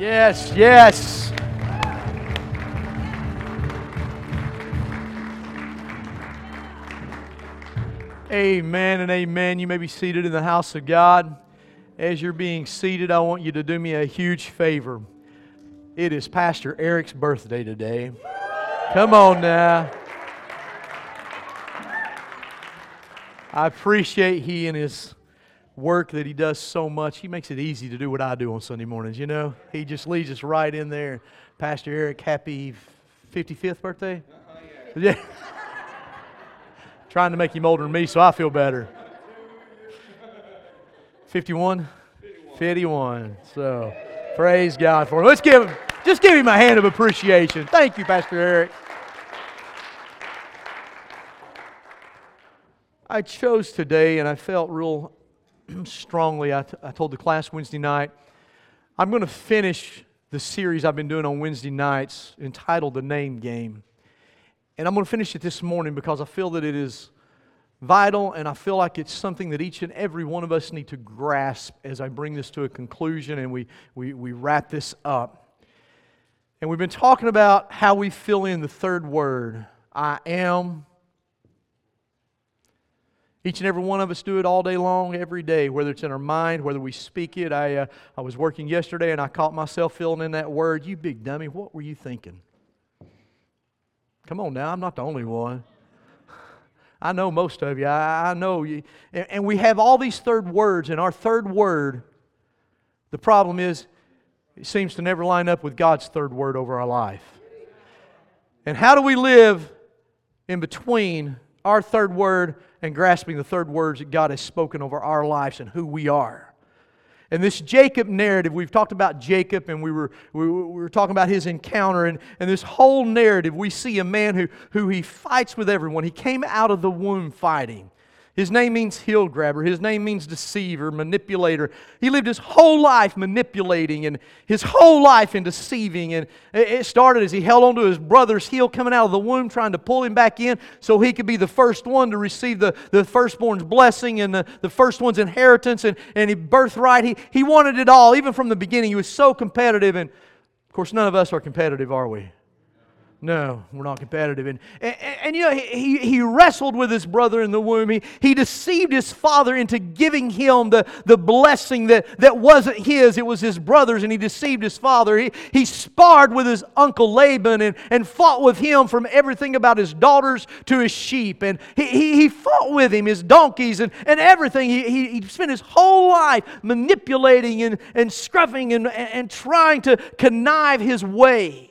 Yes, yes. Amen and amen. You may be seated in the house of God. As you're being seated, I want you to do me a huge favor. It is Pastor Eric's birthday today. Come on now. I appreciate he and his work that he does so much. He makes it easy to do what I do on Sunday mornings, you know? He just leads us right in there. Pastor Eric, happy 55th birthday? Uh-huh, yeah. Trying to make him older than me so I feel better. 51? 51. So, praise God for him. Let's give him, just give him a hand of appreciation. Thank you, Pastor Eric. I chose today, and I felt real strongly. I, t- I told the class Wednesday night, I'm going to finish the series I've been doing on Wednesday nights entitled The Name Game. And I'm going to finish it this morning because I feel that it is vital and I feel like it's something that each and every one of us need to grasp as I bring this to a conclusion and we, we, we wrap this up. And we've been talking about how we fill in the third word I am each and every one of us do it all day long, every day, whether it's in our mind, whether we speak it. I, uh, I was working yesterday and I caught myself filling in that word. You big dummy, what were you thinking? Come on now, I'm not the only one. I know most of you. I, I know you. And, and we have all these third words, and our third word, the problem is, it seems to never line up with God's third word over our life. And how do we live in between our third word and grasping the third words that God has spoken over our lives and who we are. And this Jacob narrative, we've talked about Jacob and we were, we were talking about his encounter. And, and this whole narrative, we see a man who, who he fights with everyone. He came out of the womb fighting. His name means heel grabber. His name means deceiver, manipulator. He lived his whole life manipulating and his whole life in deceiving. And it started as he held onto his brother's heel coming out of the womb, trying to pull him back in so he could be the first one to receive the, the firstborn's blessing and the, the first one's inheritance and, and his birthright. He, he wanted it all, even from the beginning. He was so competitive. And of course, none of us are competitive, are we? No, we're not competitive. And, and, and, you know, he, he wrestled with his brother in the womb. He, he deceived his father into giving him the, the blessing that, that wasn't his, it was his brother's, and he deceived his father. He, he sparred with his uncle Laban and, and fought with him from everything about his daughters to his sheep. And he, he, he fought with him, his donkeys, and, and everything. He, he, he spent his whole life manipulating and, and scruffing and, and, and trying to connive his way.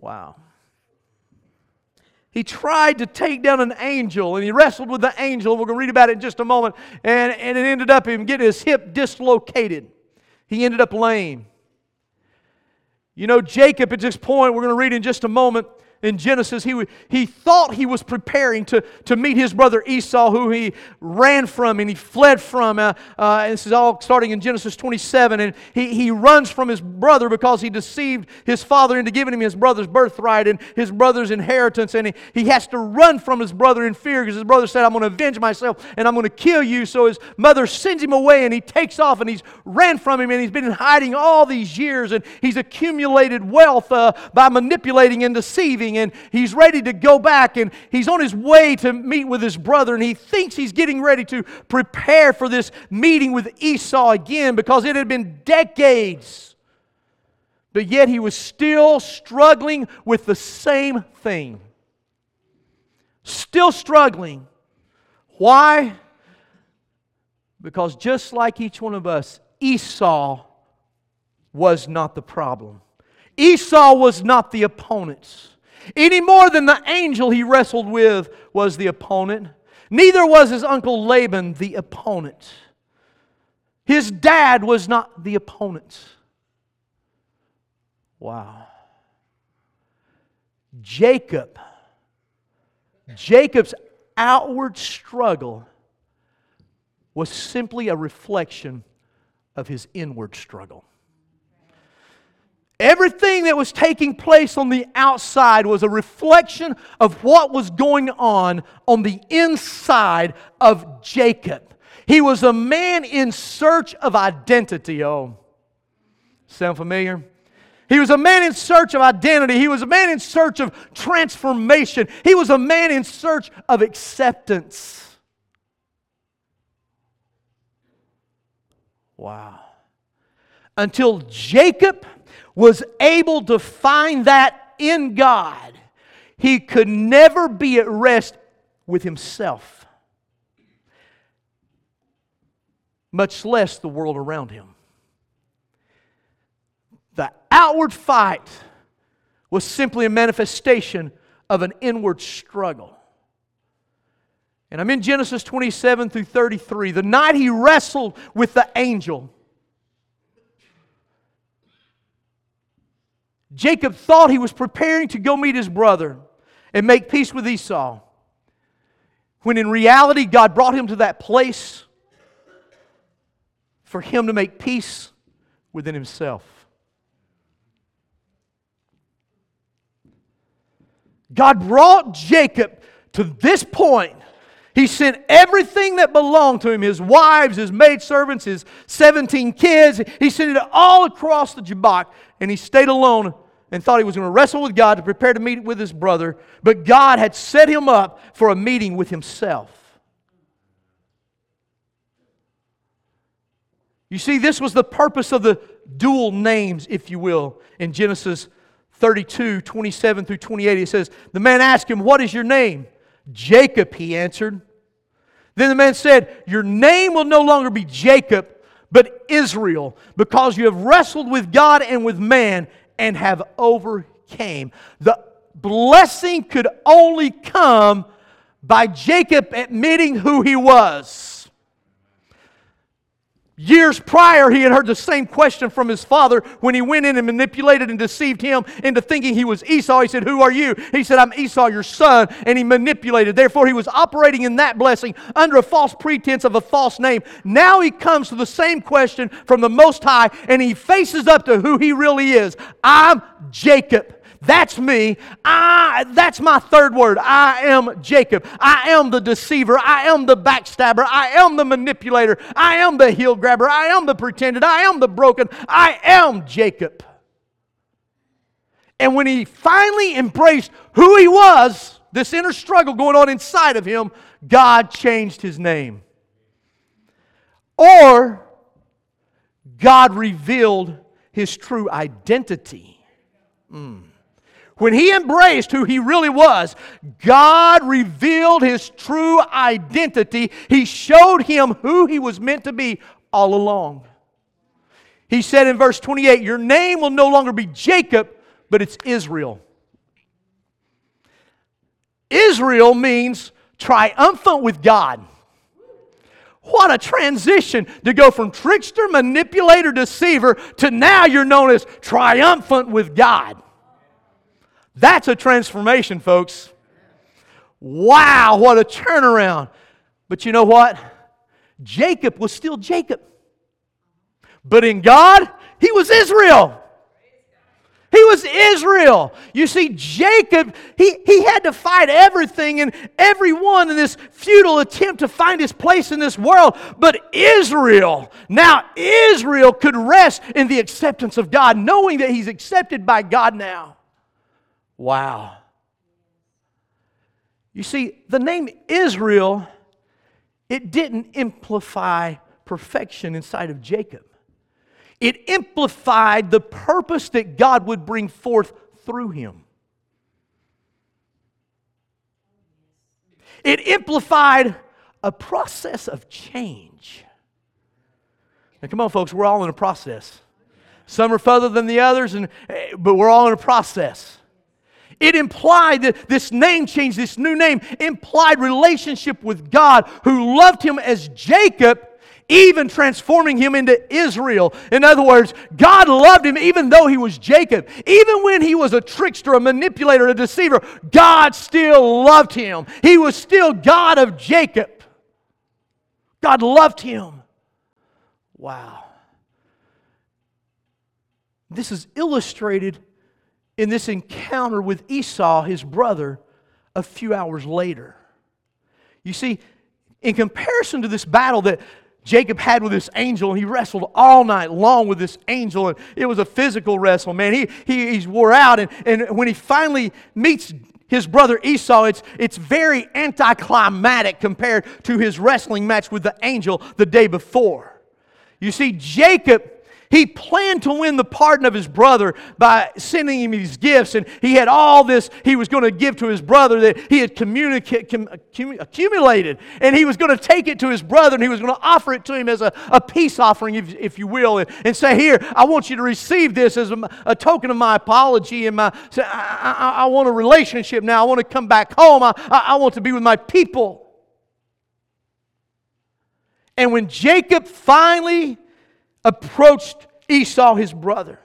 Wow. He tried to take down an angel and he wrestled with the angel. We're going to read about it in just a moment. And, and it ended up him getting his hip dislocated. He ended up lame. You know, Jacob at this point, we're going to read in just a moment, in Genesis, he, he thought he was preparing to, to meet his brother Esau, who he ran from and he fled from. Uh, uh, this is all starting in Genesis 27. And he, he runs from his brother because he deceived his father into giving him his brother's birthright and his brother's inheritance. And he, he has to run from his brother in fear because his brother said, I'm going to avenge myself and I'm going to kill you. So his mother sends him away and he takes off and he's ran from him and he's been in hiding all these years and he's accumulated wealth uh, by manipulating and deceiving and he's ready to go back and he's on his way to meet with his brother and he thinks he's getting ready to prepare for this meeting with Esau again because it had been decades. But yet he was still struggling with the same thing. Still struggling. Why? Because just like each one of us, Esau was not the problem. Esau was not the opponent. Any more than the angel he wrestled with was the opponent. Neither was his uncle Laban the opponent. His dad was not the opponent. Wow. Jacob, Jacob's outward struggle was simply a reflection of his inward struggle. Everything that was taking place on the outside was a reflection of what was going on on the inside of Jacob. He was a man in search of identity. Oh, Sound familiar? He was a man in search of identity. He was a man in search of transformation. He was a man in search of acceptance. Wow. Until Jacob was able to find that in God, he could never be at rest with himself, much less the world around him the outward fight was simply a manifestation of an inward struggle. And I'm in Genesis 27 through 33. The night he wrestled with the angel, Jacob thought he was preparing to go meet his brother and make peace with Esau. When in reality, God brought him to that place for him to make peace within himself. God brought Jacob to this point. He sent everything that belonged to him his wives, his maidservants, his 17 kids. He sent it all across the Jabbok, and he stayed alone and thought he was going to wrestle with God to prepare to meet with his brother. But God had set him up for a meeting with himself. You see, this was the purpose of the dual names, if you will, in Genesis 32, 27 through 28, it says, The man asked him, What is your name? Jacob, he answered. Then the man said, Your name will no longer be Jacob, but Israel, because you have wrestled with God and with man and have overcame. The blessing could only come by Jacob admitting who he was. Years prior, he had heard the same question from his father when he went in and manipulated and deceived him into thinking he was Esau. He said, Who are you? He said, I'm Esau, your son. And he manipulated. Therefore, he was operating in that blessing under a false pretense of a false name. Now he comes to the same question from the Most High and he faces up to who he really is I'm Jacob. That's me. I, that's my third word. I am Jacob. I am the deceiver. I am the backstabber. I am the manipulator. I am the heel grabber. I am the pretended. I am the broken. I am Jacob. And when he finally embraced who he was, this inner struggle going on inside of him, God changed his name. Or God revealed his true identity. Mm. When he embraced who he really was, God revealed his true identity. He showed him who he was meant to be all along. He said in verse 28 Your name will no longer be Jacob, but it's Israel. Israel means triumphant with God. What a transition to go from trickster, manipulator, deceiver to now you're known as triumphant with God. That's a transformation, folks. Wow, what a turnaround. But you know what? Jacob was still Jacob. But in God, he was Israel. He was Israel. You see, Jacob, he, he had to fight everything and everyone in this futile attempt to find his place in this world. But Israel, now Israel could rest in the acceptance of God, knowing that he's accepted by God now. Wow. You see, the name Israel, it didn't amplify perfection inside of Jacob. It amplified the purpose that God would bring forth through him. It amplified a process of change. Now, come on, folks, we're all in a process. Some are further than the others, and, eh, but we're all in a process. It implied that this name change, this new name, implied relationship with God who loved him as Jacob, even transforming him into Israel. In other words, God loved him even though he was Jacob. Even when he was a trickster, a manipulator, a deceiver, God still loved him. He was still God of Jacob. God loved him. Wow. This is illustrated in this encounter with Esau, his brother, a few hours later. You see, in comparison to this battle that Jacob had with this angel, and he wrestled all night long with this angel, and it was a physical wrestle, man. He, he he's wore out, and, and when he finally meets his brother Esau, it's, it's very anticlimactic compared to his wrestling match with the angel the day before. You see, Jacob he planned to win the pardon of his brother by sending him these gifts, and he had all this he was going to give to his brother that he had accumulated, and he was going to take it to his brother, and he was going to offer it to him as a, a peace offering, if, if you will, and, and say, Here, I want you to receive this as a, a token of my apology, and my, I, I, I, want a relationship now. I want to come back home. I, I want to be with my people. And when Jacob finally approached Esau, his brother.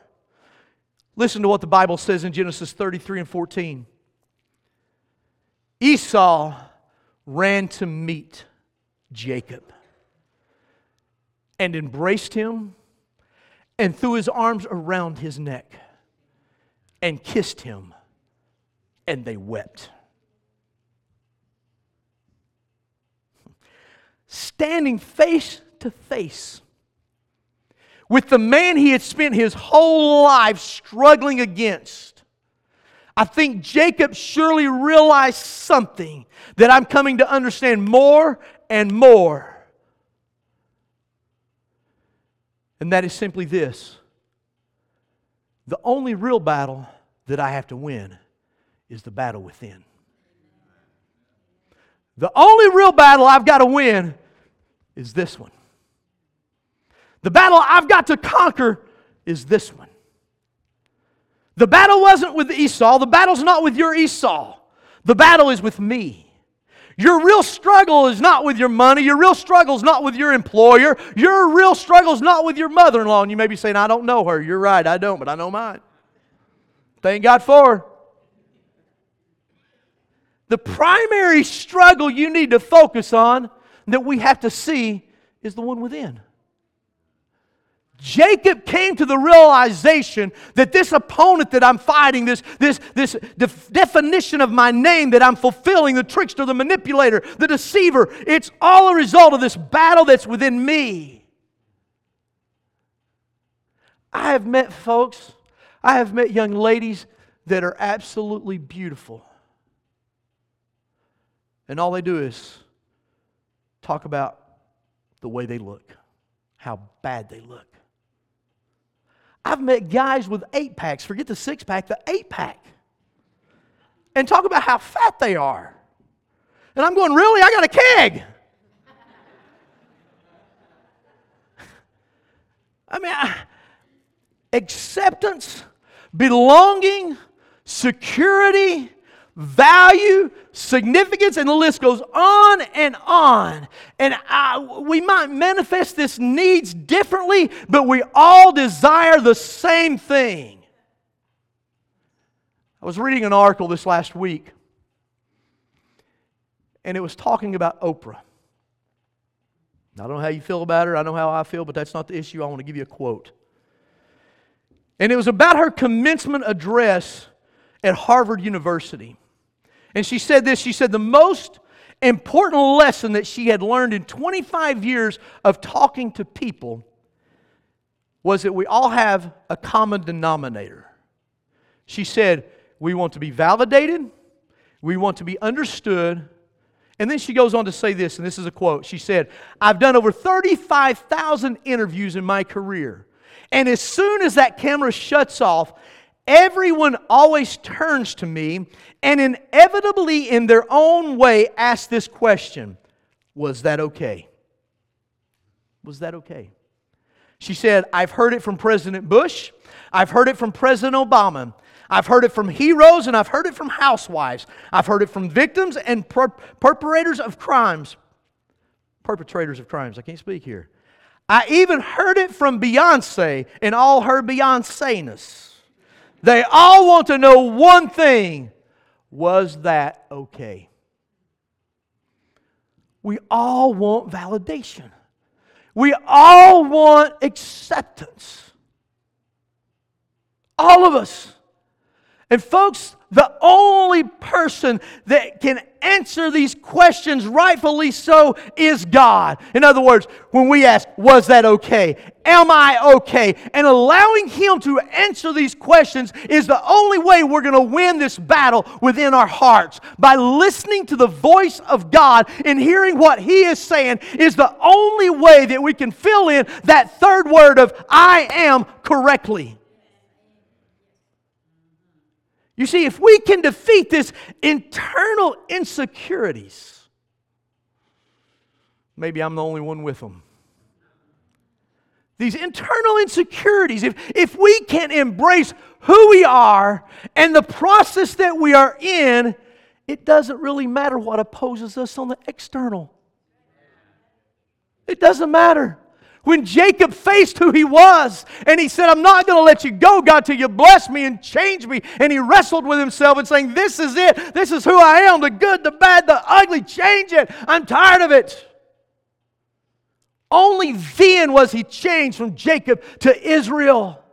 Listen to what the Bible says in Genesis 33 and 14. Esau ran to meet Jacob and embraced him and threw his arms around his neck and kissed him, and they wept. Standing face to face with the man he had spent his whole life struggling against. I think Jacob surely realized something that I'm coming to understand more and more. And that is simply this the only real battle that I have to win is the battle within. The only real battle I've got to win is this one. The battle I've got to conquer is this one. The battle wasn't with Esau. The battle's not with your Esau. The battle is with me. Your real struggle is not with your money. Your real struggle is not with your employer. Your real struggle is not with your mother in law. And you may be saying, I don't know her. You're right, I don't, but I know mine. Thank God for her. The primary struggle you need to focus on that we have to see is the one within. Jacob came to the realization that this opponent that I'm fighting, this, this, this def- definition of my name that I'm fulfilling, the trickster, the manipulator, the deceiver, it's all a result of this battle that's within me. I have met folks, I have met young ladies that are absolutely beautiful. And all they do is talk about the way they look, how bad they look. I've met guys with eight packs, forget the six pack, the eight pack, and talk about how fat they are. And I'm going, really? I got a keg. I mean, I, acceptance, belonging, security, value, significance, and the list goes on and on. And I, we might manifest this needs differently, but we all desire the same thing. I was reading an article this last week, and it was talking about Oprah. I don't know how you feel about her. I know how I feel, but that's not the issue. I want to give you a quote. And it was about her commencement address at Harvard University. And she said this she said, the most important lesson that she had learned in 25 years of talking to people was that we all have a common denominator. She said, We want to be validated, we want to be understood. And then she goes on to say this, and this is a quote. She said, I've done over 35,000 interviews in my career. And as soon as that camera shuts off, Everyone always turns to me and inevitably, in their own way, asks this question Was that okay? Was that okay? She said, I've heard it from President Bush, I've heard it from President Obama. I've heard it from heroes and I've heard it from housewives. I've heard it from victims and per- perpetrators of crimes. Perpetrators of crimes. I can't speak here. I even heard it from Beyonce and all her Beyonce-ness. They all want to know one thing was that okay? We all want validation. We all want acceptance. All of us. And folks, the only person that can answer these questions rightfully so is God. In other words, when we ask, Was that okay? Am I okay? And allowing Him to answer these questions is the only way we're going to win this battle within our hearts. By listening to the voice of God and hearing what He is saying is the only way that we can fill in that third word of I am correctly. You see, if we can defeat this internal insecurities, maybe I'm the only one with them. These internal insecurities, if, if we can embrace who we are and the process that we are in, it doesn't really matter what opposes us on the external. It doesn't matter. When Jacob faced who he was and he said, I'm not going to let you go, God, till you bless me and change me. And he wrestled with himself and saying, This is it. This is who I am the good, the bad, the ugly. Change it. I'm tired of it. Only then was he changed from Jacob to Israel.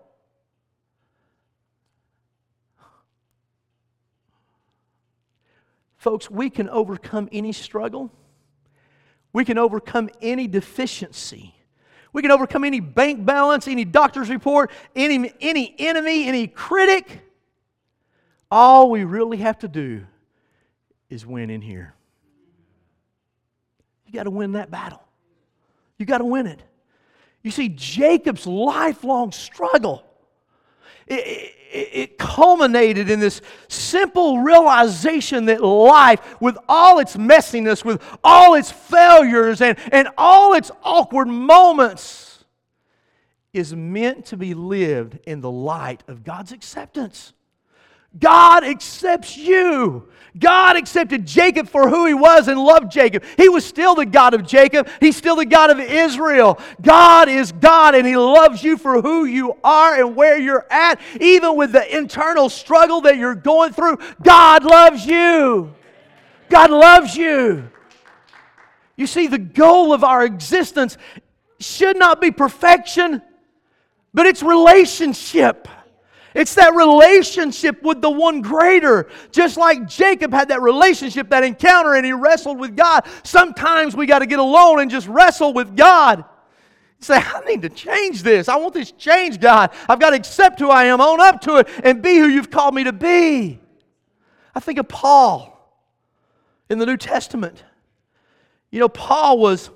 Folks, we can overcome any struggle. We can overcome any deficiency we can overcome any bank balance, any doctor's report, any, any enemy, any critic. All we really have to do is win in here. You got to win that battle. You got to win it. You see, Jacob's lifelong struggle it, it, it, culminated in this simple realization that life, with all its messiness, with all its failures, and, and all its awkward moments, is meant to be lived in the light of God's acceptance. God accepts you. God accepted Jacob for who he was and loved Jacob. He was still the God of Jacob. He's still the God of Israel. God is God and he loves you for who you are and where you're at. Even with the internal struggle that you're going through, God loves you. God loves you. You see, the goal of our existence should not be perfection, but it's relationship. It's that relationship with the one greater. Just like Jacob had that relationship, that encounter, and he wrestled with God. Sometimes we got to get alone and just wrestle with God. Say, I need to change this. I want this change, God. I've got to accept who I am, own up to it, and be who you've called me to be. I think of Paul in the New Testament. You know, Paul was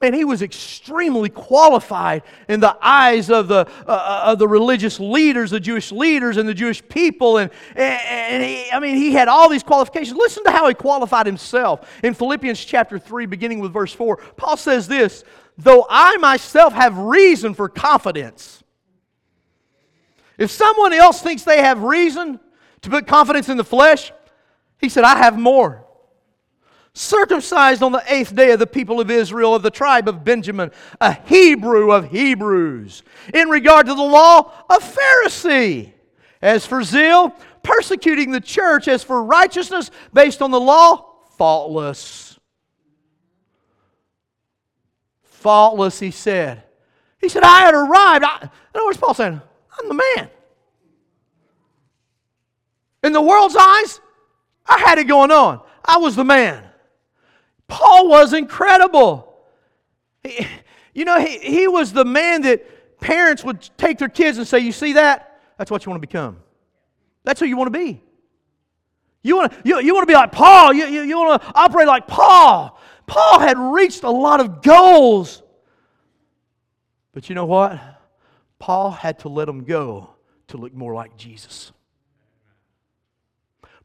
Man, he was extremely qualified in the eyes of the, uh, uh, of the religious leaders, the Jewish leaders, and the Jewish people. And, and he, I mean, he had all these qualifications. Listen to how he qualified himself. In Philippians chapter 3, beginning with verse 4, Paul says this Though I myself have reason for confidence. If someone else thinks they have reason to put confidence in the flesh, he said, I have more circumcised on the eighth day of the people of Israel of the tribe of Benjamin, a Hebrew of Hebrews. In regard to the law, a Pharisee. As for zeal, persecuting the church. As for righteousness based on the law, faultless. Faultless, he said. He said, I had arrived. I, in other words, Paul saying, I'm the man. In the world's eyes, I had it going on. I was the man. Paul was incredible. He, you know, he, he was the man that parents would take their kids and say, You see that? That's what you want to become. That's who you want to be. You want to, you, you want to be like Paul. You, you, you want to operate like Paul. Paul had reached a lot of goals. But you know what? Paul had to let them go to look more like Jesus.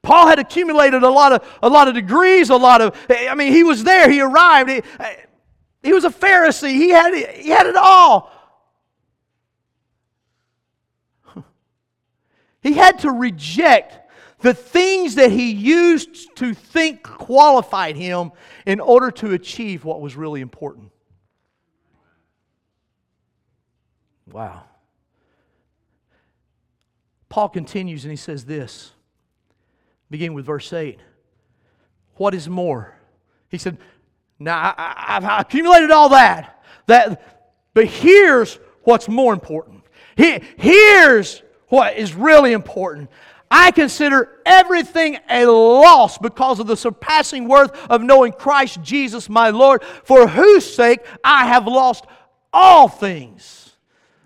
Paul had accumulated a lot of, a lot of degrees, a lot of, I mean, he was there, he arrived. He, he was a Pharisee, he had, he had it all. He had to reject the things that he used to think qualified him in order to achieve what was really important. Wow. Paul continues and he says this Begin with verse 8. What is more? He said, Now I, have accumulated all that, that, but here's what's more important. here's what is really important. I consider everything a loss because of the surpassing worth of knowing Christ Jesus my Lord, for whose sake I have lost all things.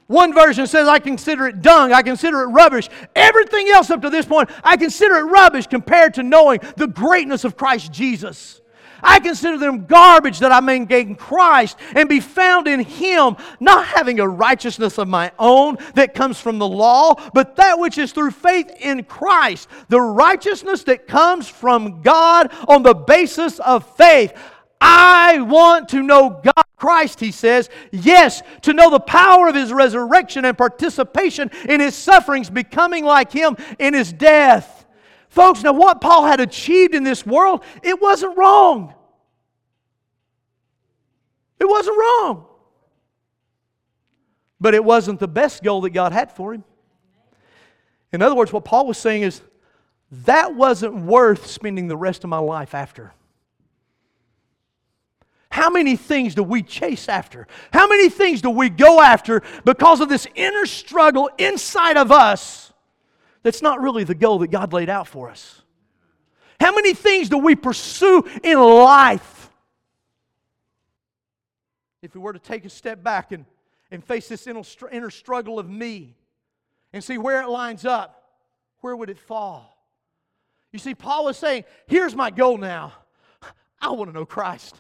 One version says, I consider it dung, I consider it rubbish. Everything else up to this point, I consider it rubbish compared to knowing the greatness of Christ Jesus. I consider them garbage that I may gain Christ and be found in Him, not having a righteousness of my own that comes from the law, but that which is through faith in Christ, the righteousness that comes from God on the basis of faith. I want to know God. Christ, he says, yes, to know the power of his resurrection and participation in his sufferings, becoming like him in his death Folks, now what Paul had achieved in this world, it wasn't wrong. It wasn't wrong. But it wasn't the best goal that God had for him. In other words, what Paul was saying is that wasn't worth spending the rest of my life after. How many things do we chase after? How many things do we go after because of this inner struggle inside of us? that's not really the goal that God laid out for us? How many things do we pursue in life? If we were to take a step back and, and face this inner struggle of me and see where it lines up, where would it fall? You see, Paul is saying, here's my goal now. I want to know Christ.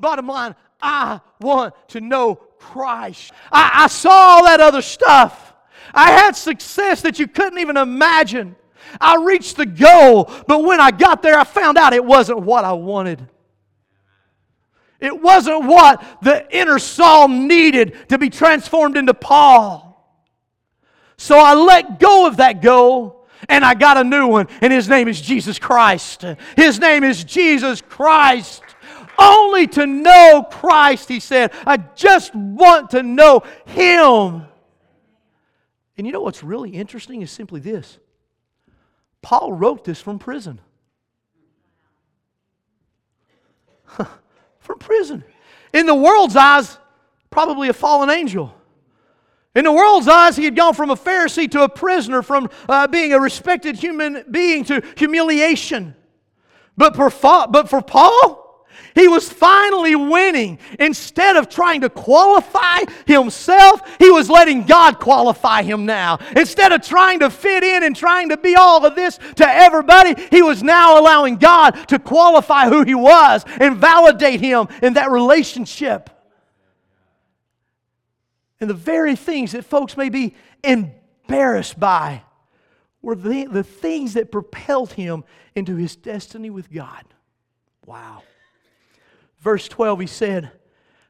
Bottom line, I want to know Christ. I, I saw all that other stuff. I had success that you couldn't even imagine. I reached the goal, but when I got there, I found out it wasn't what I wanted. It wasn't what the inner Saul needed to be transformed into Paul. So I let go of that goal and I got a new one, and his name is Jesus Christ. His name is Jesus Christ. Only to know Christ, he said. I just want to know him. And you know what's really interesting is simply this Paul wrote this from prison. from prison. In the world's eyes, probably a fallen angel. In the world's eyes, he had gone from a Pharisee to a prisoner, from uh, being a respected human being to humiliation. But for, but for Paul, he was finally winning. Instead of trying to qualify himself, he was letting God qualify him now. Instead of trying to fit in and trying to be all of this to everybody, he was now allowing God to qualify who he was and validate him in that relationship. And the very things that folks may be embarrassed by were the, the things that propelled him into his destiny with God. Wow verse 12, he said,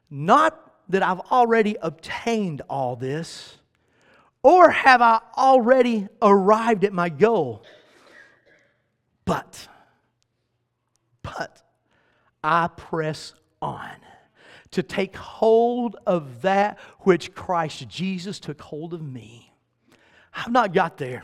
Not that I've already obtained all this, or have I already arrived at my goal, but, but I press on to take hold of that which Christ Jesus took hold of me. I've not got there,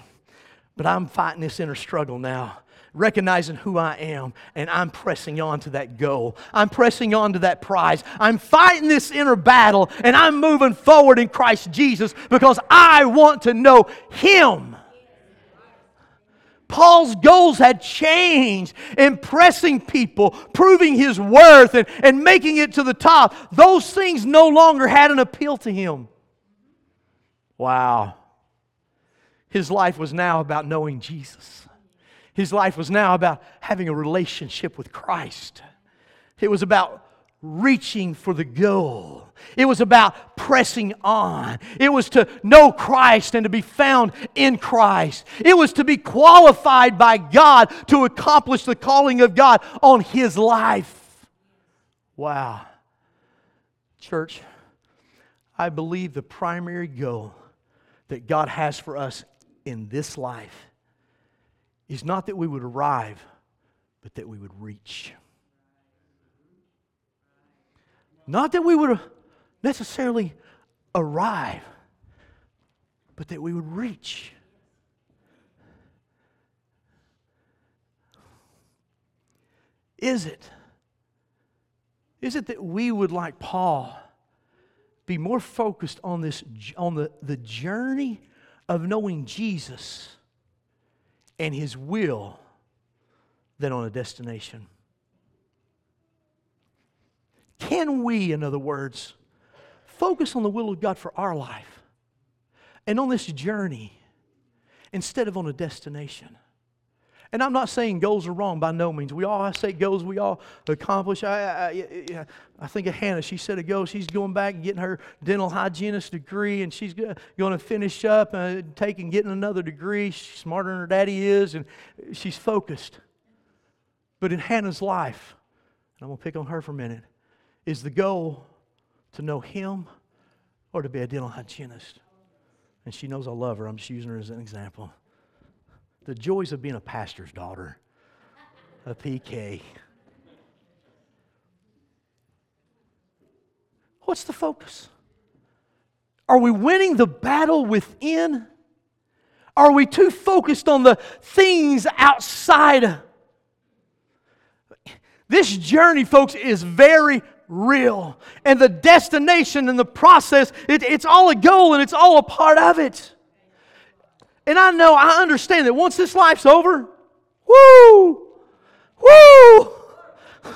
but I'm fighting this inner struggle now recognizing who I am, and I'm pressing on to that goal. I'm pressing on to that prize. I'm fighting this inner battle, and I'm moving forward in Christ Jesus because I want to know Him. Paul's goals had changed, impressing people, proving his worth, and, and making it to the top. Those things no longer had an appeal to him. Wow. His life was now about knowing Jesus. His life was now about having a relationship with Christ. It was about reaching for the goal. It was about pressing on. It was to know Christ and to be found in Christ. It was to be qualified by God to accomplish the calling of God on his life. Wow. Church, I believe the primary goal that God has for us in this life is not that we would arrive, but that we would reach. Not that we would necessarily arrive, but that we would reach. Is it? Is it that we would, like Paul, be more focused on this on the, the journey of knowing Jesus and His will than on a destination. Can we, in other words, focus on the will of God for our life and on this journey instead of on a destination? And I'm not saying goals are wrong by no means. We all say goals we all accomplish. I, I, I think of Hannah. She set a goal. She's going back and getting her dental hygienist degree, and she's going to finish up and uh, taking getting another degree. She's smarter than her daddy is, and she's focused. But in Hannah's life, and I'm going to pick on her for a minute, is the goal to know Him or to be a dental hygienist? And she knows I love her. I'm just using her as an example. The joys of being a pastor's daughter, a PK. What's the focus? Are we winning the battle within? Are we too focused on the things outside? This journey, folks, is very real. And the destination and the process, it, it's all a goal and it's all a part of it. And I know, I understand that once this life's over, woo, woo,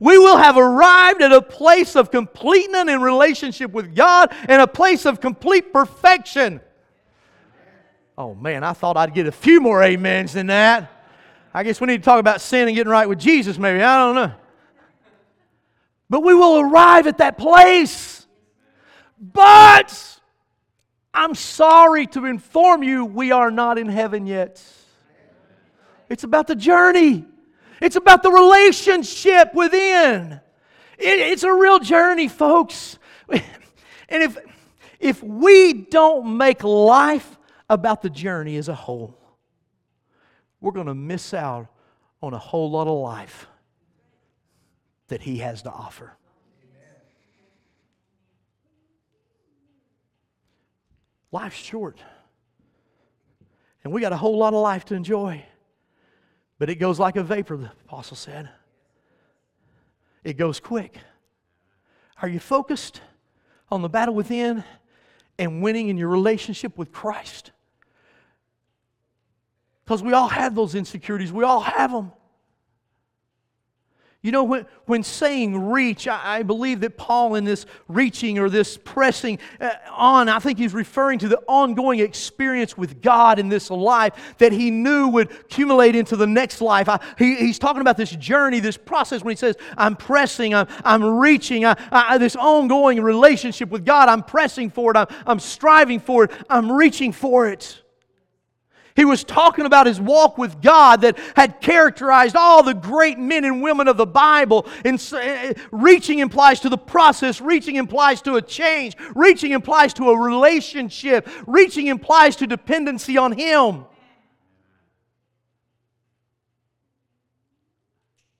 we will have arrived at a place of completeness in relationship with God and a place of complete perfection. Oh man, I thought I'd get a few more amens than that. I guess we need to talk about sin and getting right with Jesus, maybe. I don't know. But we will arrive at that place. But I'm sorry to inform you, we are not in heaven yet. It's about the journey, it's about the relationship within. It, it's a real journey, folks. And if, if we don't make life about the journey as a whole, we're going to miss out on a whole lot of life that He has to offer. Life's short. And we got a whole lot of life to enjoy. But it goes like a vapor, the apostle said. It goes quick. Are you focused on the battle within and winning in your relationship with Christ? Because we all have those insecurities, we all have them. You know, when, when saying reach, I, I, believe that Paul, in this reaching or this pressing uh, on, I think he's referring to the ongoing experience with God in this life that he knew would accumulate into the next life. I, he, he's talking about this journey, this process when he says, I'm pressing, I'm, I'm reaching, I, this ongoing relationship with God. I'm pressing for it, I'm, I'm striving for it, I'm reaching for it. He was talking about his walk with God that had characterized all the great men and women of the Bible. And eh, eh, reaching implies to the process, reaching implies to a change, reaching implies to a relationship, reaching implies to dependency on Him.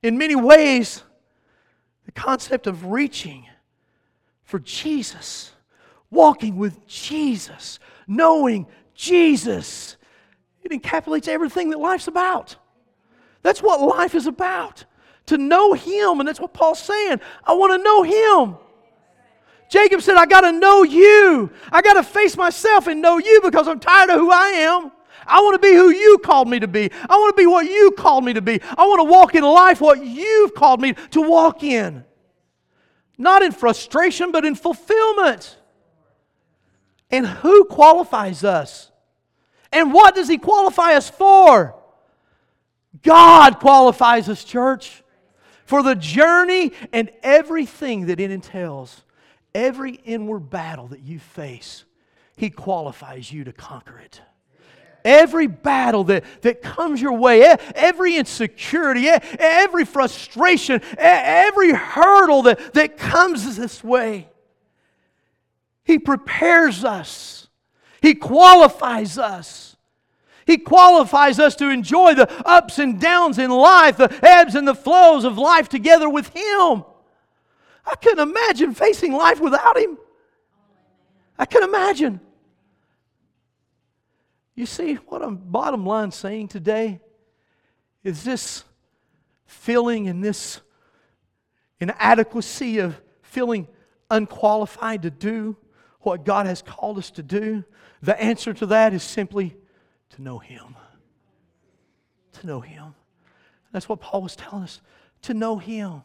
In many ways, the concept of reaching for Jesus, walking with Jesus, knowing Jesus, it encapsulates everything that life's about. That's what life is about. To know Him. And that's what Paul's saying. I want to know Him. Jacob said, I got to know you. I got to face myself and know you because I'm tired of who I am. I want to be who you called me to be. I want to be what you called me to be. I want to walk in life what you've called me to walk in. Not in frustration, but in fulfillment. And who qualifies us? And what does He qualify us for? God qualifies us, church, for the journey and everything that it entails. Every inward battle that you face, He qualifies you to conquer it. Every battle that, that comes your way, every insecurity, every frustration, every hurdle that, that comes this way, He prepares us he qualifies us. He qualifies us to enjoy the ups and downs in life, the ebbs and the flows of life together with Him. I couldn't imagine facing life without Him. I can imagine. You see, what I'm bottom line saying today is this feeling and this inadequacy of feeling unqualified to do what God has called us to do, the answer to that is simply to know Him. To know Him. That's what Paul was telling us to know Him.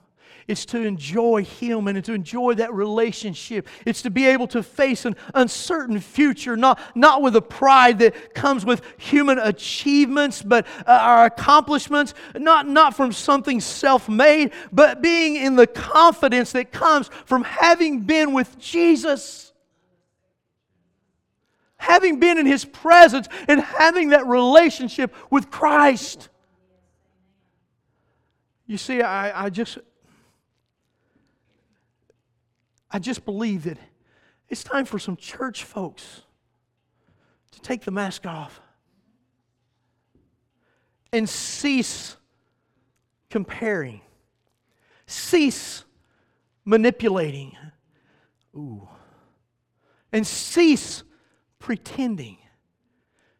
It's to enjoy Him and to enjoy that relationship. It's to be able to face an uncertain future, not, not with a pride that comes with human achievements, but uh, our accomplishments, not, not from something self made, but being in the confidence that comes from having been with Jesus. Having been in His presence and having that relationship with Christ. You see, I, I just I just believe that it's time for some church folks to take the mask off and cease comparing, cease manipulating, ooh, and cease pretending.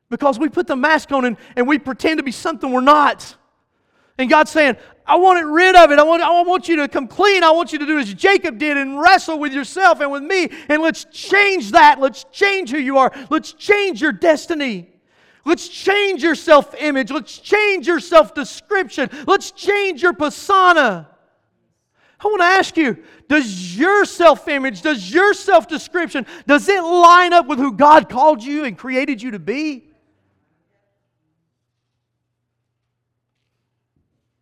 Because we put the mask on and, and we pretend to be something we're not. And God's saying, I want it rid of it. I want, I want you to come clean. I want you to do as Jacob did and wrestle with yourself and with me. And let's change that. Let's change who you are. Let's change your destiny. Let's change your self image. Let's change your self description. Let's change your persona. I want to ask you does your self image, does your self description, does it line up with who God called you and created you to be?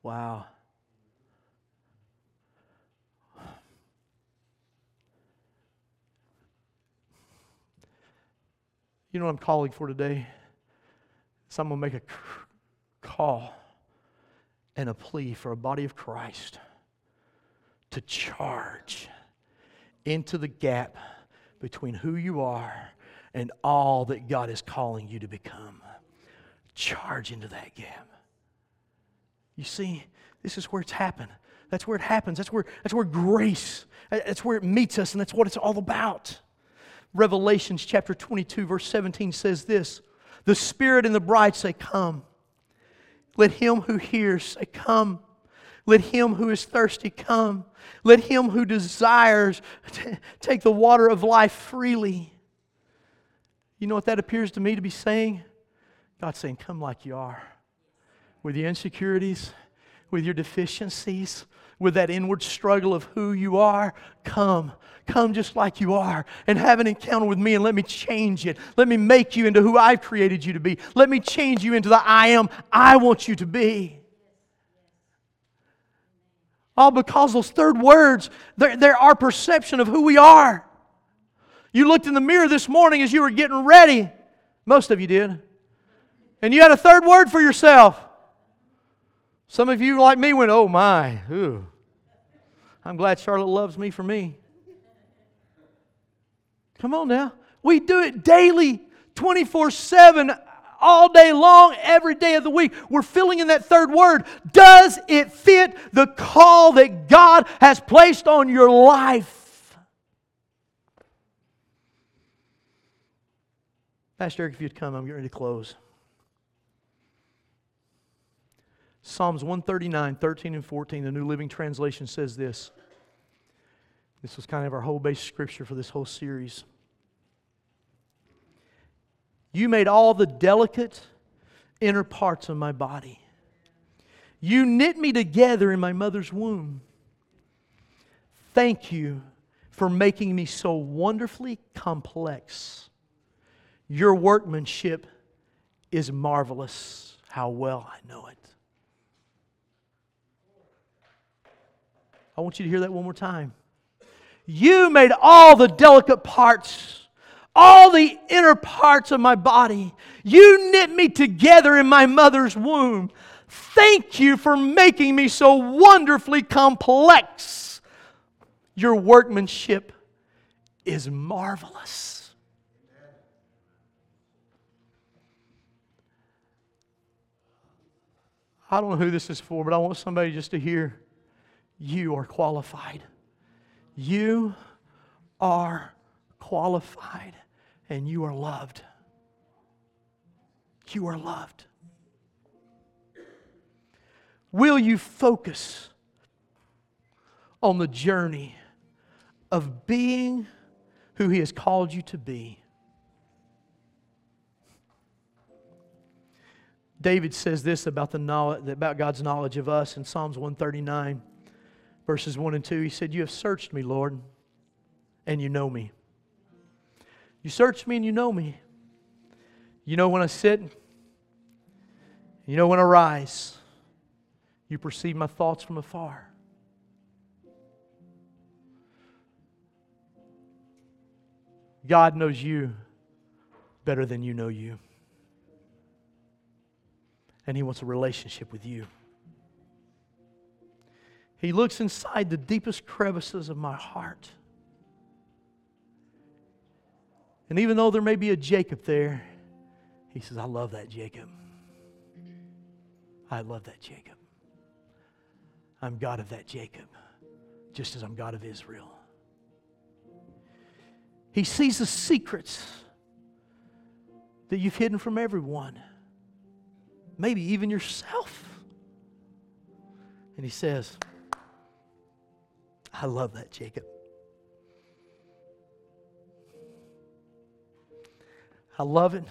Wow. You know what I'm calling for today? So I'm going to make a call and a plea for a body of Christ to charge into the gap between who you are and all that God is calling you to become. Charge into that gap. You see, this is where it's happened. That's where it happens. That's where, that's where grace, that's where it meets us, and that's what it's all about. Revelations chapter 22, verse 17 says this The Spirit and the bride say, Come. Let him who hears say, Come. Let him who is thirsty come. Let him who desires take the water of life freely. You know what that appears to me to be saying? God's saying, Come like you are with your insecurities, with your deficiencies, with that inward struggle of who you are, come. Come just like you are and have an encounter with me and let me change it. Let me make you into who I've created you to be. Let me change you into the I am I want you to be. All because those third words, they're, they're our perception of who we are. You looked in the mirror this morning as you were getting ready. Most of you did. And you had a third word for yourself. Some of you, like me, went, oh my, ooh. I'm glad Charlotte loves me for me. Come on now. We do it daily, 24 7, all day long, every day of the week. We're filling in that third word. Does it fit the call that God has placed on your life? Pastor Eric, if you'd come, I'm getting ready to close. Psalms 139, 13 and 14, the New Living Translation says this. This was kind of our whole base scripture for this whole series. You made all the delicate inner parts of my body. You knit me together in my mother's womb. Thank you for making me so wonderfully complex. Your workmanship is marvelous. How well I know it. I want you to hear that one more time. You made all the delicate parts, all the inner parts of my body. You knit me together in my mother's womb. Thank you for making me so wonderfully complex. Your workmanship is marvelous. I don't know who this is for, but I want somebody just to hear you are qualified. You are qualified and you are loved. You are loved. Will you focus on the journey of being who He has called you to be? David says this about, the knowledge, about God's knowledge of us in Psalms 139, verses 1 and 2. He said, You have searched me, Lord, and you know me. You search me and you know me. You know when I sit, you know when I rise. You perceive my thoughts from afar. God knows you better than you know you. And He wants a relationship with you. He looks inside the deepest crevices of my heart. And even though there may be a Jacob there, He says, I love that Jacob. I love that Jacob. I'm God of that Jacob, just as I'm God of Israel. He sees the secrets that you've hidden from everyone, maybe even yourself. And he says, I love that, Jacob. I love it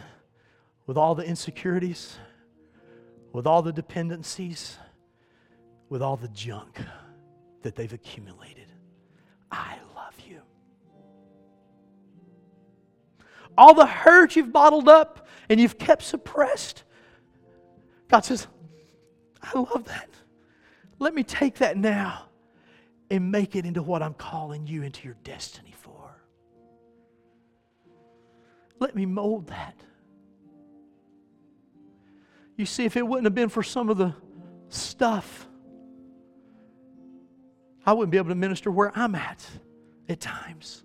with all the insecurities, with all the dependencies, with all the junk that they've accumulated. I love you. all the hurt you've bottled up and you've kept suppressed. God says, I love that. Let me take that now and make it into what I'm calling you into your destiny for. Let me mold that. You see, if it wouldn't have been for some of the stuff, I wouldn't be able to minister where I'm at at times.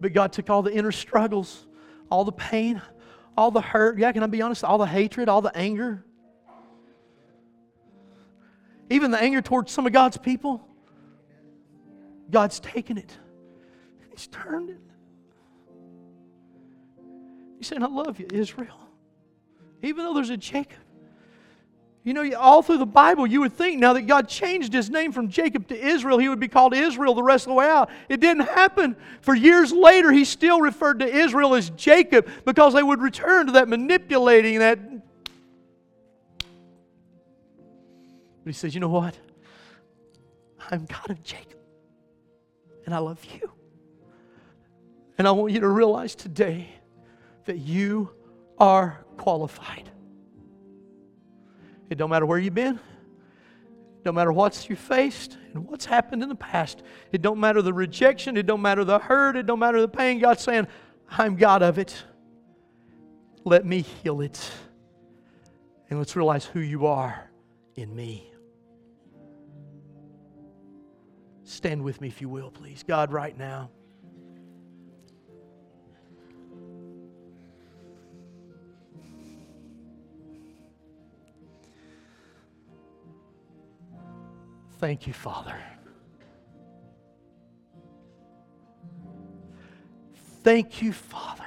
But God took all the inner struggles, all the pain, all the hurt. Yeah, can I be honest? All the hatred, all the anger. Even the anger towards some of God's people. God's taken it. He's turned it. He's saying, I love you, Israel. Even though there's a Jacob. You know, all through the Bible, you would think now that God changed his name from Jacob to Israel, he would be called Israel the rest of the way out. It didn't happen. For years later, he still referred to Israel as Jacob because they would return to that manipulating, that. But he says, You know what? I'm God of Jacob, and I love you. And I want you to realize today that you are qualified. It don't matter where you've been. It don't matter what you faced and what's happened in the past. It don't matter the rejection. It don't matter the hurt. It don't matter the pain. God's saying, I'm God of it. Let me heal it. And let's realize who you are in me. Stand with me if you will, please. God, right now. Thank you, Father. Thank you, Father.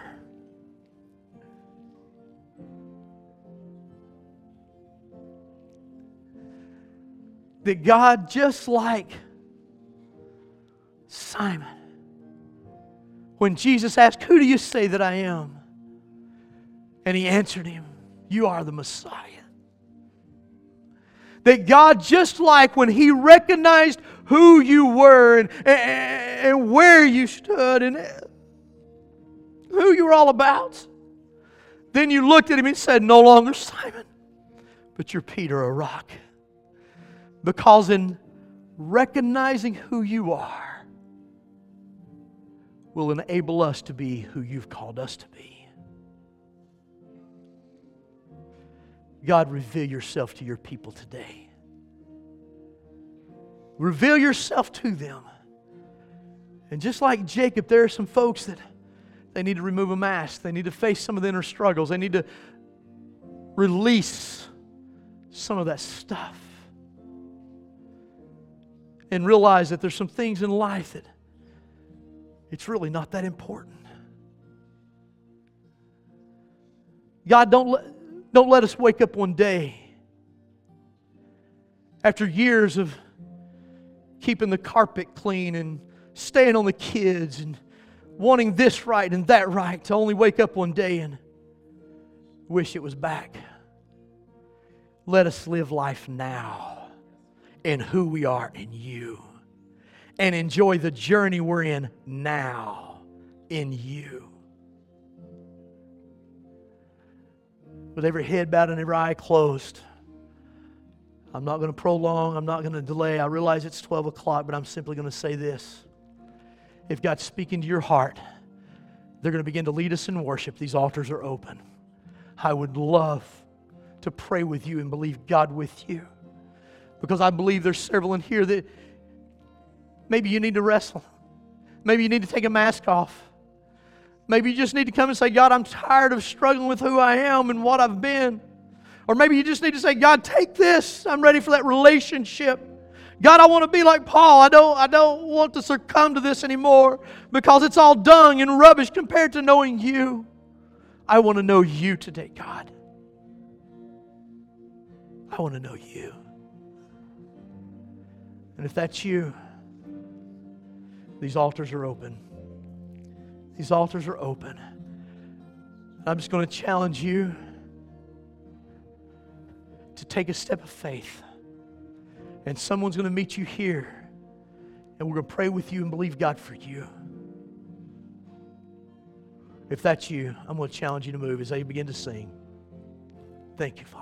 That God, just like Simon, when Jesus asked, Who do you say that I am? And he answered him, You are the Messiah. That God, just like when He recognized who you were and, and, and where you stood and who you were all about, then you looked at Him and said, No longer Simon, but you're Peter, a rock. Because in recognizing who you are, will enable us to be who you've called us to be. God, reveal yourself to your people today. Reveal yourself to them. And just like Jacob, there are some folks that they need to remove a mask. They need to face some of the inner struggles. They need to release some of that stuff. And realize that there's some things in life that it's really not that important. God, don't let, don't let us wake up one day after years of keeping the carpet clean and staying on the kids and wanting this right and that right to only wake up one day and wish it was back Let us live life now in who we are in you and enjoy the journey we're in now in you. With every head bowed and every eye closed, I'm not going to prolong, I'm not going to delay. I realize it's 12 o'clock, but I'm simply going to say this. If God's speaking to your heart, they're going to begin to lead us in worship. These altars are open. I would love to pray with you and believe God with you because I believe there's several in here that maybe you need to wrestle. Maybe you need to take a mask off. Maybe you just need to come and say, God, I'm tired of struggling with who I am and what I've been. Or maybe you just need to say, God, take this. I'm ready for that relationship. God, I want to be like Paul. I don't, I don't want to succumb to this anymore because it's all dung and rubbish compared to knowing you. I want to know you today, God. I want to know you. And if that's you, these altars are open. These altars are open. I'm just going to challenge you to take a step of faith. And someone's going to meet you here. And we're going to pray with you and believe God for you. If that's you, I'm going to challenge you to move as they begin to sing. Thank you, Father.